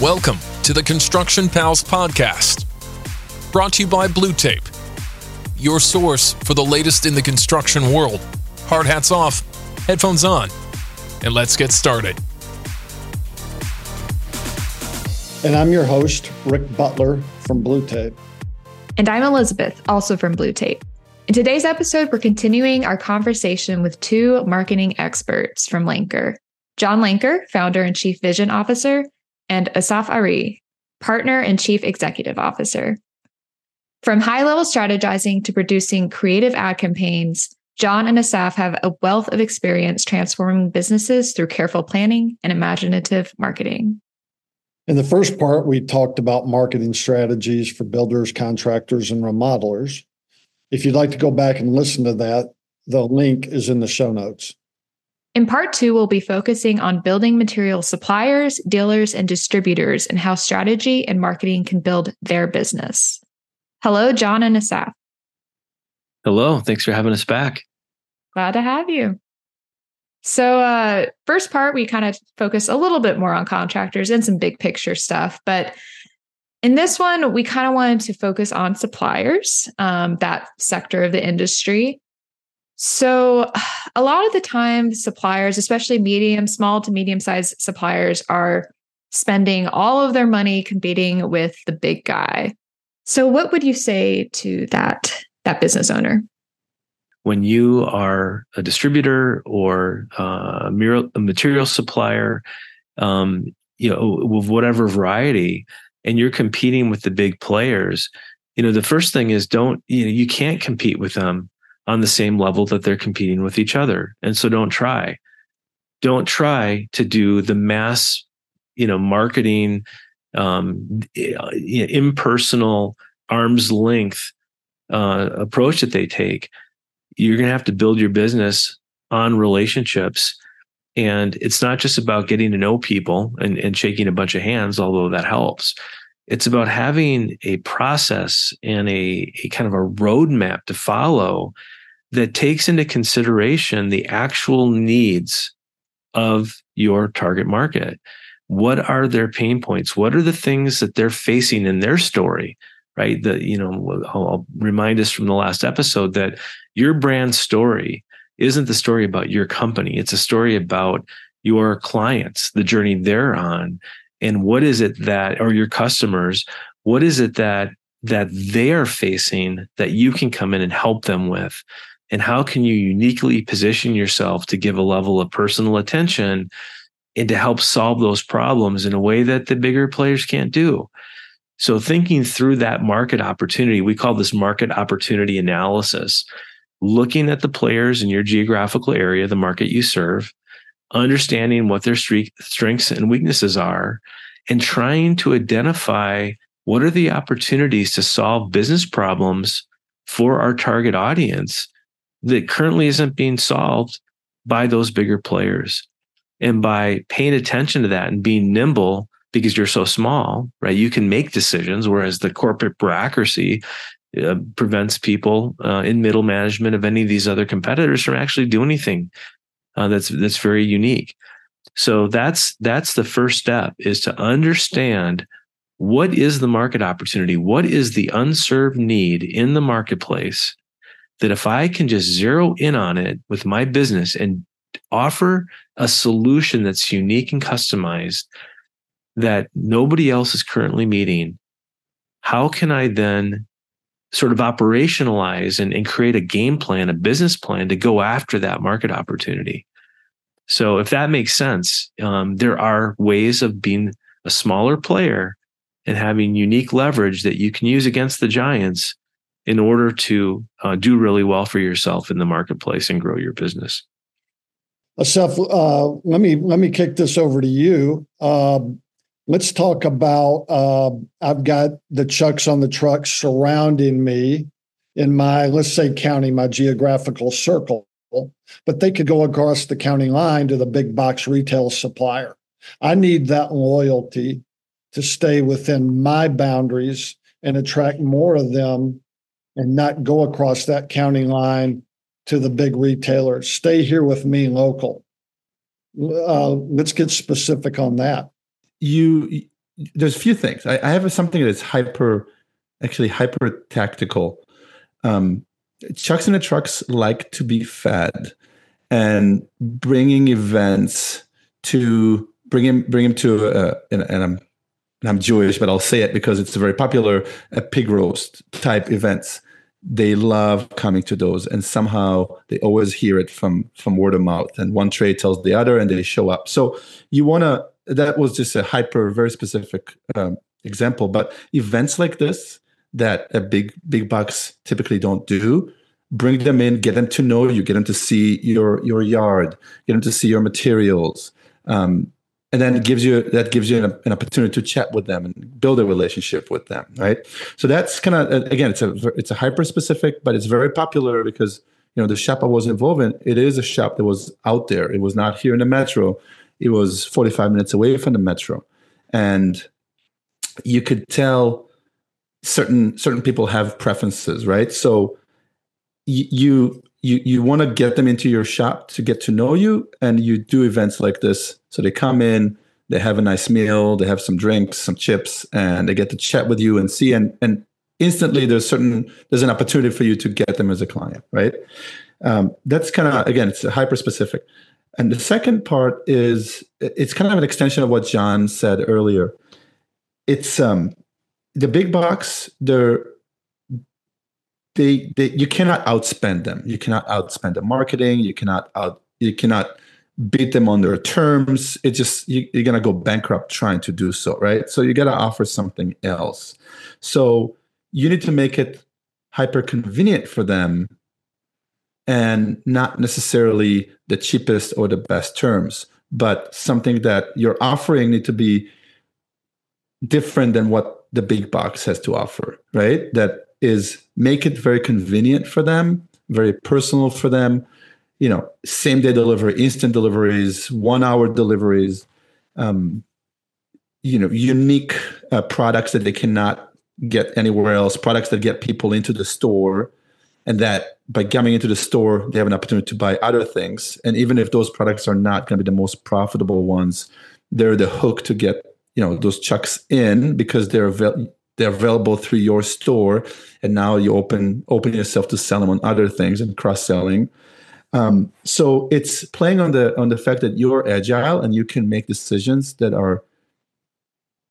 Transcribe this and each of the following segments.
Welcome to the Construction Pals podcast, brought to you by BlueTape, your source for the latest in the construction world. Hard hats off, headphones on, and let's get started. And I'm your host, Rick Butler from BlueTape. And I'm Elizabeth, also from BlueTape. In today's episode, we're continuing our conversation with two marketing experts from Lenker John Lenker, founder and chief vision officer, and Assaf Arie, partner and chief executive officer. From high level strategizing to producing creative ad campaigns, John and Assaf have a wealth of experience transforming businesses through careful planning and imaginative marketing. In the first part, we talked about marketing strategies for builders, contractors, and remodelers. If you'd like to go back and listen to that, the link is in the show notes. In part two, we'll be focusing on building material suppliers, dealers, and distributors and how strategy and marketing can build their business. Hello, John and Assaf. Hello. Thanks for having us back. Glad to have you. So, uh, first part, we kind of focus a little bit more on contractors and some big picture stuff. But in this one, we kind of wanted to focus on suppliers, um, that sector of the industry. So, a lot of the time, suppliers, especially medium, small to medium sized suppliers, are spending all of their money competing with the big guy. So, what would you say to that that business owner? When you are a distributor or uh, a material supplier, um, you know, with whatever variety, and you're competing with the big players, you know, the first thing is don't you know you can't compete with them on the same level that they're competing with each other. And so don't try. Don't try to do the mass, you know, marketing, um, impersonal, arm's length uh, approach that they take. You're going to have to build your business on relationships. And it's not just about getting to know people and, and shaking a bunch of hands, although that helps. It's about having a process and a, a kind of a roadmap to follow that takes into consideration the actual needs of your target market. What are their pain points? What are the things that they're facing in their story? Right. That, you know, I'll, I'll remind us from the last episode that your brand story isn't the story about your company. It's a story about your clients, the journey they're on. And what is it that, or your customers, what is it that that they are facing that you can come in and help them with and how can you uniquely position yourself to give a level of personal attention and to help solve those problems in a way that the bigger players can't do? So thinking through that market opportunity we call this market opportunity analysis. Looking at the players in your geographical area the market you serve understanding what their strengths and weaknesses are and trying to identify what are the opportunities to solve business problems for our target audience that currently isn't being solved by those bigger players. And by paying attention to that and being nimble because you're so small, right? You can make decisions, whereas the corporate bureaucracy uh, prevents people uh, in middle management of any of these other competitors from actually doing anything uh, that's that's very unique. So that's that's the first step is to understand what is the market opportunity, what is the unserved need in the marketplace, that if I can just zero in on it with my business and offer a solution that's unique and customized that nobody else is currently meeting, how can I then sort of operationalize and, and create a game plan, a business plan to go after that market opportunity? So, if that makes sense, um, there are ways of being a smaller player and having unique leverage that you can use against the giants in order to uh, do really well for yourself in the marketplace and grow your business. Assaf, uh, let me let me kick this over to you. Uh, let's talk about. Uh, I've got the chucks on the truck surrounding me in my let's say county, my geographical circle, but they could go across the county line to the big box retail supplier. I need that loyalty to stay within my boundaries and attract more of them and not go across that county line to the big retailers. Stay here with me local. Uh, let's get specific on that. You there's a few things. I, I have something that's hyper, actually hyper tactical. Um, chucks in the trucks like to be fed, and bringing events to bring him bring him to uh, and, and I'm and I'm Jewish, but I'll say it because it's very popular a pig roast type events. They love coming to those, and somehow they always hear it from from word of mouth. And one trade tells the other, and they show up. So you want to. That was just a hyper, very specific um, example. But events like this that a big big box typically don't do, bring them in, get them to know you, get them to see your your yard, get them to see your materials. Um, and then gives you that gives you an, an, opportunity to chat with them and build a relationship with them right? So that's kind of again it's a it's a hyper specific but it's very popular because you know the shop i was involved in it is a shop that was out there. It was not here in the metro. It was 45 minutes away from the metro. And you could tell certain certain people have preferences right? So you you you want to get them into your shop to get to know you and you do events like this. So they come in they have a nice meal they have some drinks some chips and they get to chat with you and see and and instantly there's certain there's an opportunity for you to get them as a client right? Um, that's kind of again it's hyper specific and the second part is it's kind of an extension of what john said earlier. It's um the big box they're they, they you cannot outspend them. You cannot outspend the marketing. You cannot out you cannot beat them on their terms. It just you, you're gonna go bankrupt trying to do so, right? So you gotta offer something else. So you need to make it hyper convenient for them and not necessarily the cheapest or the best terms, but something that you're offering need to be different than what the big box has to offer, right? That is make it very convenient for them, very personal for them. You know, same day delivery, instant deliveries, one hour deliveries, um, you know, unique uh, products that they cannot get anywhere else, products that get people into the store, and that by coming into the store, they have an opportunity to buy other things. And even if those products are not going to be the most profitable ones, they're the hook to get you know those chucks in because they're they're available through your store and now you open open yourself to sell them on other things and cross selling um, so it's playing on the on the fact that you're agile and you can make decisions that are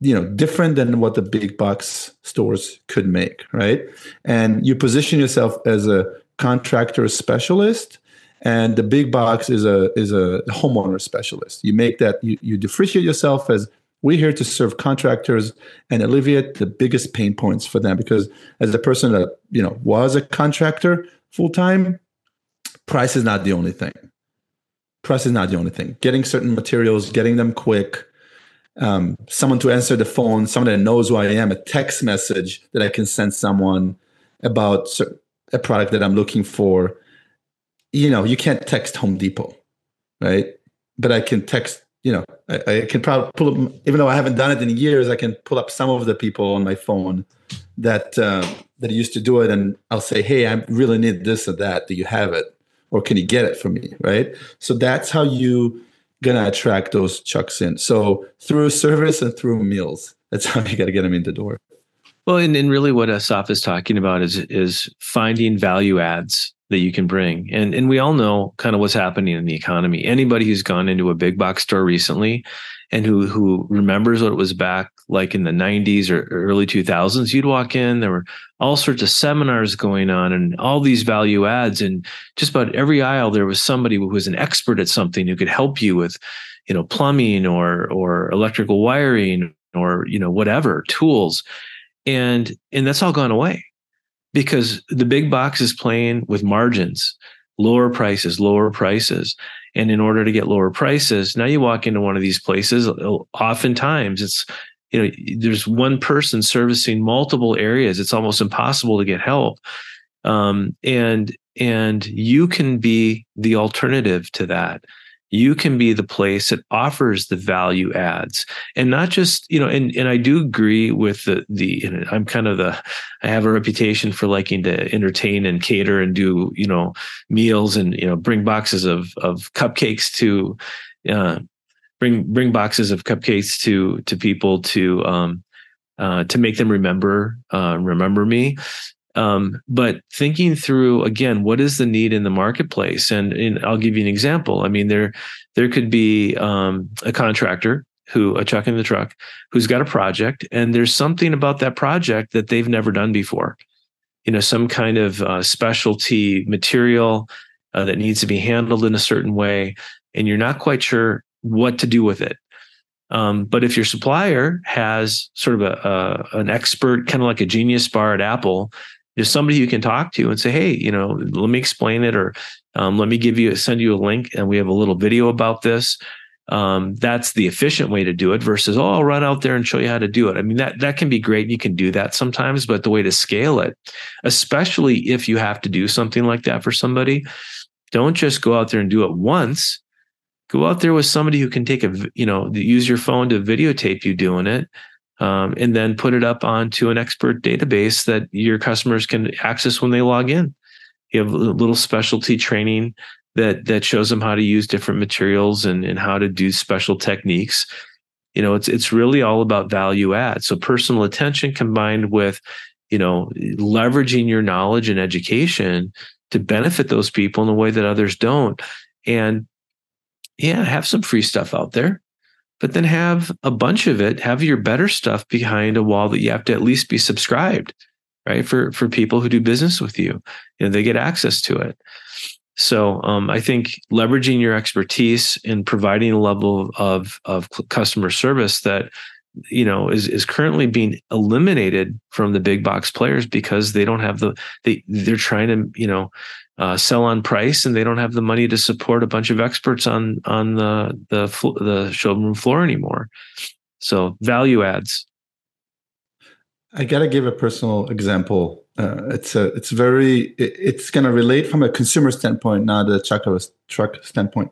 you know different than what the big box stores could make right? And you position yourself as a contractor specialist and the big box is a is a homeowner specialist. You make that you, you differentiate yourself as we're here to serve contractors and alleviate the biggest pain points for them because as a person that you know was a contractor full time, price is not the only thing. Price is not the only thing. Getting certain materials, getting them quick, um, someone to answer the phone, someone that knows who I am, a text message that I can send someone about a product that I'm looking for. You know, you can't text Home Depot, right? But I can text you know, I, I, can probably pull up, even though I haven't done it in years, I can pull up some of the people on my phone that uh, that used to do it, and I'll say, "Hey, I really need this or that. Do you have it, or can you get it for me?" Right. So that's how you gonna attract those chucks in. So through service and through meals, that's how you got to get them in the door. Well, and, and really, what Assaf is talking about is is finding value adds that you can bring. And and we all know kind of what's happening in the economy. Anybody who's gone into a big box store recently and who who remembers what it was back like in the 90s or early 2000s, you'd walk in, there were all sorts of seminars going on and all these value adds and just about every aisle there was somebody who was an expert at something who could help you with, you know, plumbing or or electrical wiring or, you know, whatever, tools. And and that's all gone away because the big box is playing with margins, lower prices, lower prices. And in order to get lower prices, now you walk into one of these places, oftentimes it's, you know, there's one person servicing multiple areas. It's almost impossible to get help. Um, and, and you can be the alternative to that you can be the place that offers the value adds and not just you know and and i do agree with the the i'm kind of the i have a reputation for liking to entertain and cater and do you know meals and you know bring boxes of of cupcakes to uh, bring bring boxes of cupcakes to to people to um, uh, to make them remember uh, remember me. Um, but thinking through again, what is the need in the marketplace? And, I'll give you an example. I mean, there there could be um, a contractor who a chuck in the truck who's got a project, and there's something about that project that they've never done before. You know, some kind of uh, specialty material uh, that needs to be handled in a certain way, and you're not quite sure what to do with it. Um, but if your supplier has sort of a, a an expert, kind of like a genius bar at Apple, there's somebody you can talk to and say, hey, you know, let me explain it, or um, let me give you send you a link, and we have a little video about this. Um, that's the efficient way to do it versus oh, I'll run out there and show you how to do it. I mean that that can be great. You can do that sometimes, but the way to scale it, especially if you have to do something like that for somebody, don't just go out there and do it once go out there with somebody who can take a you know use your phone to videotape you doing it um, and then put it up onto an expert database that your customers can access when they log in. You have a little specialty training that that shows them how to use different materials and, and how to do special techniques. You know it's it's really all about value add. So personal attention combined with you know leveraging your knowledge and education to benefit those people in a way that others don't. And yeah, have some free stuff out there, but then have a bunch of it, have your better stuff behind a wall that you have to at least be subscribed, right? For for people who do business with you, you know, they get access to it. So um, I think leveraging your expertise in providing a level of of customer service that you know is is currently being eliminated from the big box players because they don't have the they they're trying to you know uh, sell on price, and they don't have the money to support a bunch of experts on on the the the showroom floor anymore. So value adds. I gotta give a personal example. Uh, it's a it's very it, it's gonna relate from a consumer standpoint, not a truck truck standpoint.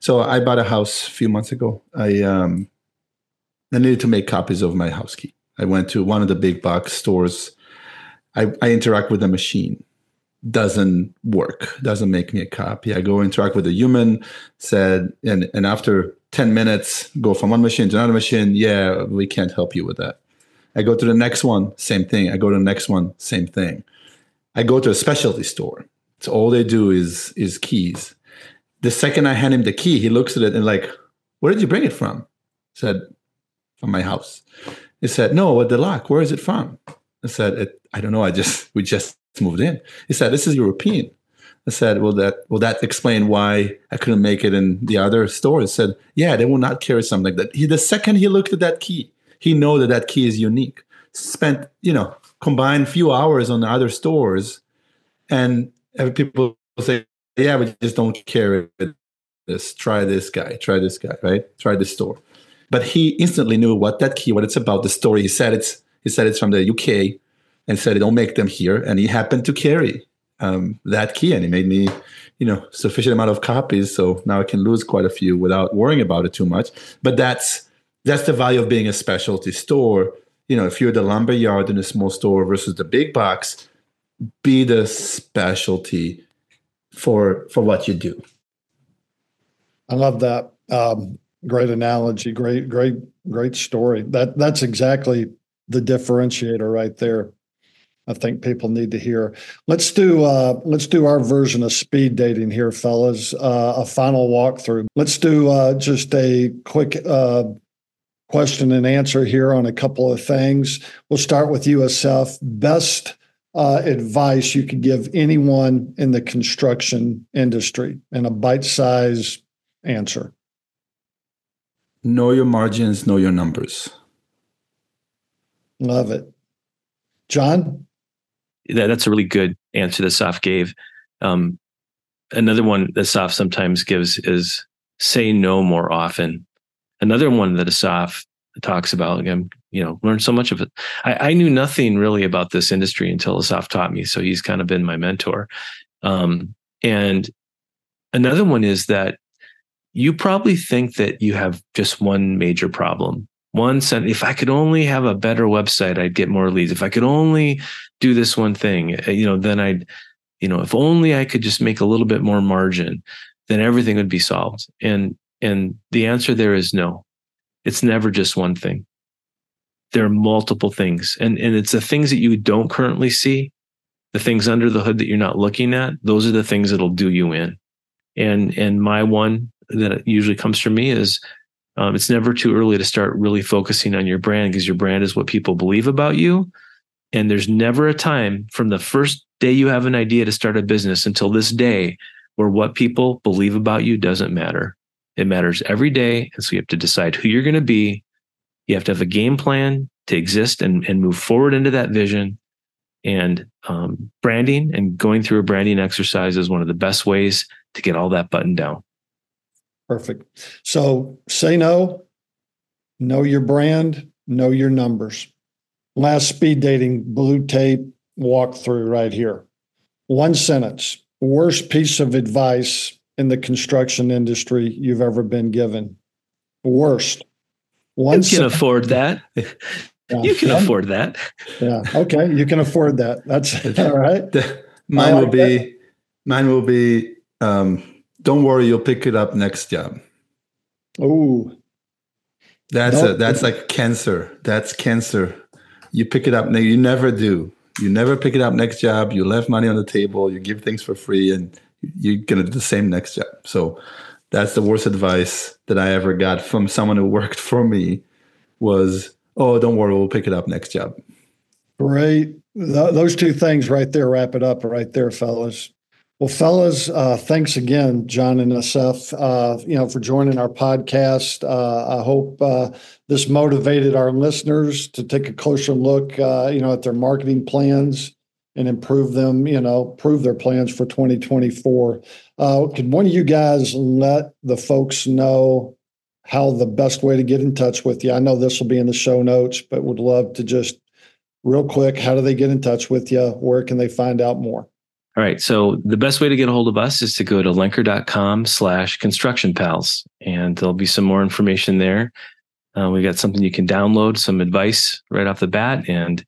So I bought a house a few months ago. I um I needed to make copies of my house key. I went to one of the big box stores. I, I interact with the machine doesn't work, doesn't make me a copy. I go interact with a human, said, and, and after 10 minutes, go from one machine to another machine. Yeah, we can't help you with that. I go to the next one, same thing. I go to the next one, same thing. I go to a specialty store. So all they do is is keys. The second I hand him the key, he looks at it and like, where did you bring it from? Said, from my house. He said, no, what the lock? Where is it from? I said, it, I don't know. I just we just moved in. He said, "This is European." I said, "Will that will that explain why I couldn't make it in the other store?" He said, "Yeah, they will not carry something like that." He the second he looked at that key, he know that that key is unique. Spent you know combined few hours on the other stores, and people say, "Yeah, we just don't carry this. Try this guy. Try this guy. Right? Try this store." But he instantly knew what that key, what it's about. The story. He said it's he said it's from the UK and said, "Don't make them here." And he happened to carry um, that key, and he made me, you know, sufficient amount of copies, so now I can lose quite a few without worrying about it too much. But that's that's the value of being a specialty store. You know, if you're the lumber yard in a small store versus the big box, be the specialty for for what you do. I love that. Um, great analogy. Great, great, great story. That that's exactly the differentiator right there. I think people need to hear. Let's do uh, let's do our version of speed dating here, fellas. Uh, a final walkthrough. Let's do uh, just a quick uh, question and answer here on a couple of things. We'll start with Assaf Best uh, advice you could give anyone in the construction industry in a bite-size answer. Know your margins. Know your numbers. Love it, John that, that's a really good answer that Saf gave. Um, another one that Saf sometimes gives is say no more often. Another one that Assaf talks about, again, you know, learned so much of it. I, I, knew nothing really about this industry until Assaf taught me. So he's kind of been my mentor. Um, and another one is that you probably think that you have just one major problem one sent if i could only have a better website i'd get more leads if i could only do this one thing uh, you know then i'd you know if only i could just make a little bit more margin then everything would be solved and And the answer there is no. It's never just one thing. There are multiple things. And, and it's the things that you don't currently see, the things under the hood that you're not looking at. Those are the things that'll do you in. And, and my one that usually comes from me is um, it's never too early to start really focusing on your brand because your brand is what people believe about you. And there's never a time from the first day you have an idea to start a business until this day where what people believe about you doesn't matter. It matters every day. And so you have to decide who you're going to be. You have to have a game plan to exist and, and move forward into that vision. And um, branding and going through a branding exercise is one of the best ways to get all that buttoned down. Perfect. So say no, know your brand, know your numbers. Last speed dating blue tape walkthrough right here. One sentence. Worst piece of advice in the construction industry you've ever been given. Worst. One you can afford that. Yeah. You can afford that. Yeah. Okay. You can afford that. That's all right. mine like will be that. mine will be um, don't worry, you'll pick it up next job. Oh. That's a that's like cancer. That's cancer. You pick it up now. You never do. You never pick it up next job. You left money on the table. You give things for free, and you're gonna do the same next job. So that's the worst advice that I ever got from someone who worked for me. Was oh, don't worry, we'll pick it up next job. Great. Th- those two things right there wrap it up right there, fellas. Well, fellas, uh, thanks again, John and Assaf, uh, you know, for joining our podcast. Uh, I hope uh, this motivated our listeners to take a closer look, uh, you know, at their marketing plans and improve them, you know, prove their plans for 2024. Uh, could one of you guys let the folks know how the best way to get in touch with you? I know this will be in the show notes, but would love to just real quick, how do they get in touch with you? Where can they find out more? All right. So the best way to get a hold of us is to go to lenker.com slash construction pals. And there'll be some more information there. Uh, we got something you can download, some advice right off the bat. And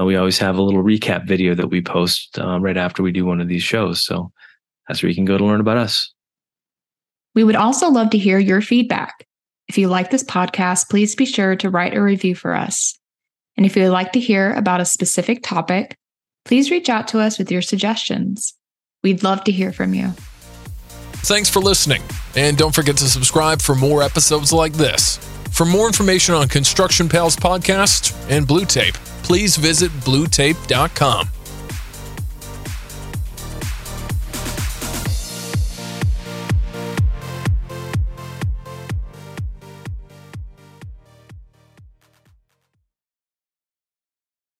uh, we always have a little recap video that we post uh, right after we do one of these shows. So that's where you can go to learn about us. We would also love to hear your feedback. If you like this podcast, please be sure to write a review for us. And if you would like to hear about a specific topic, please reach out to us with your suggestions. We'd love to hear from you. Thanks for listening, and don't forget to subscribe for more episodes like this. For more information on Construction Pals podcast and BlueTape, please visit bluetape.com.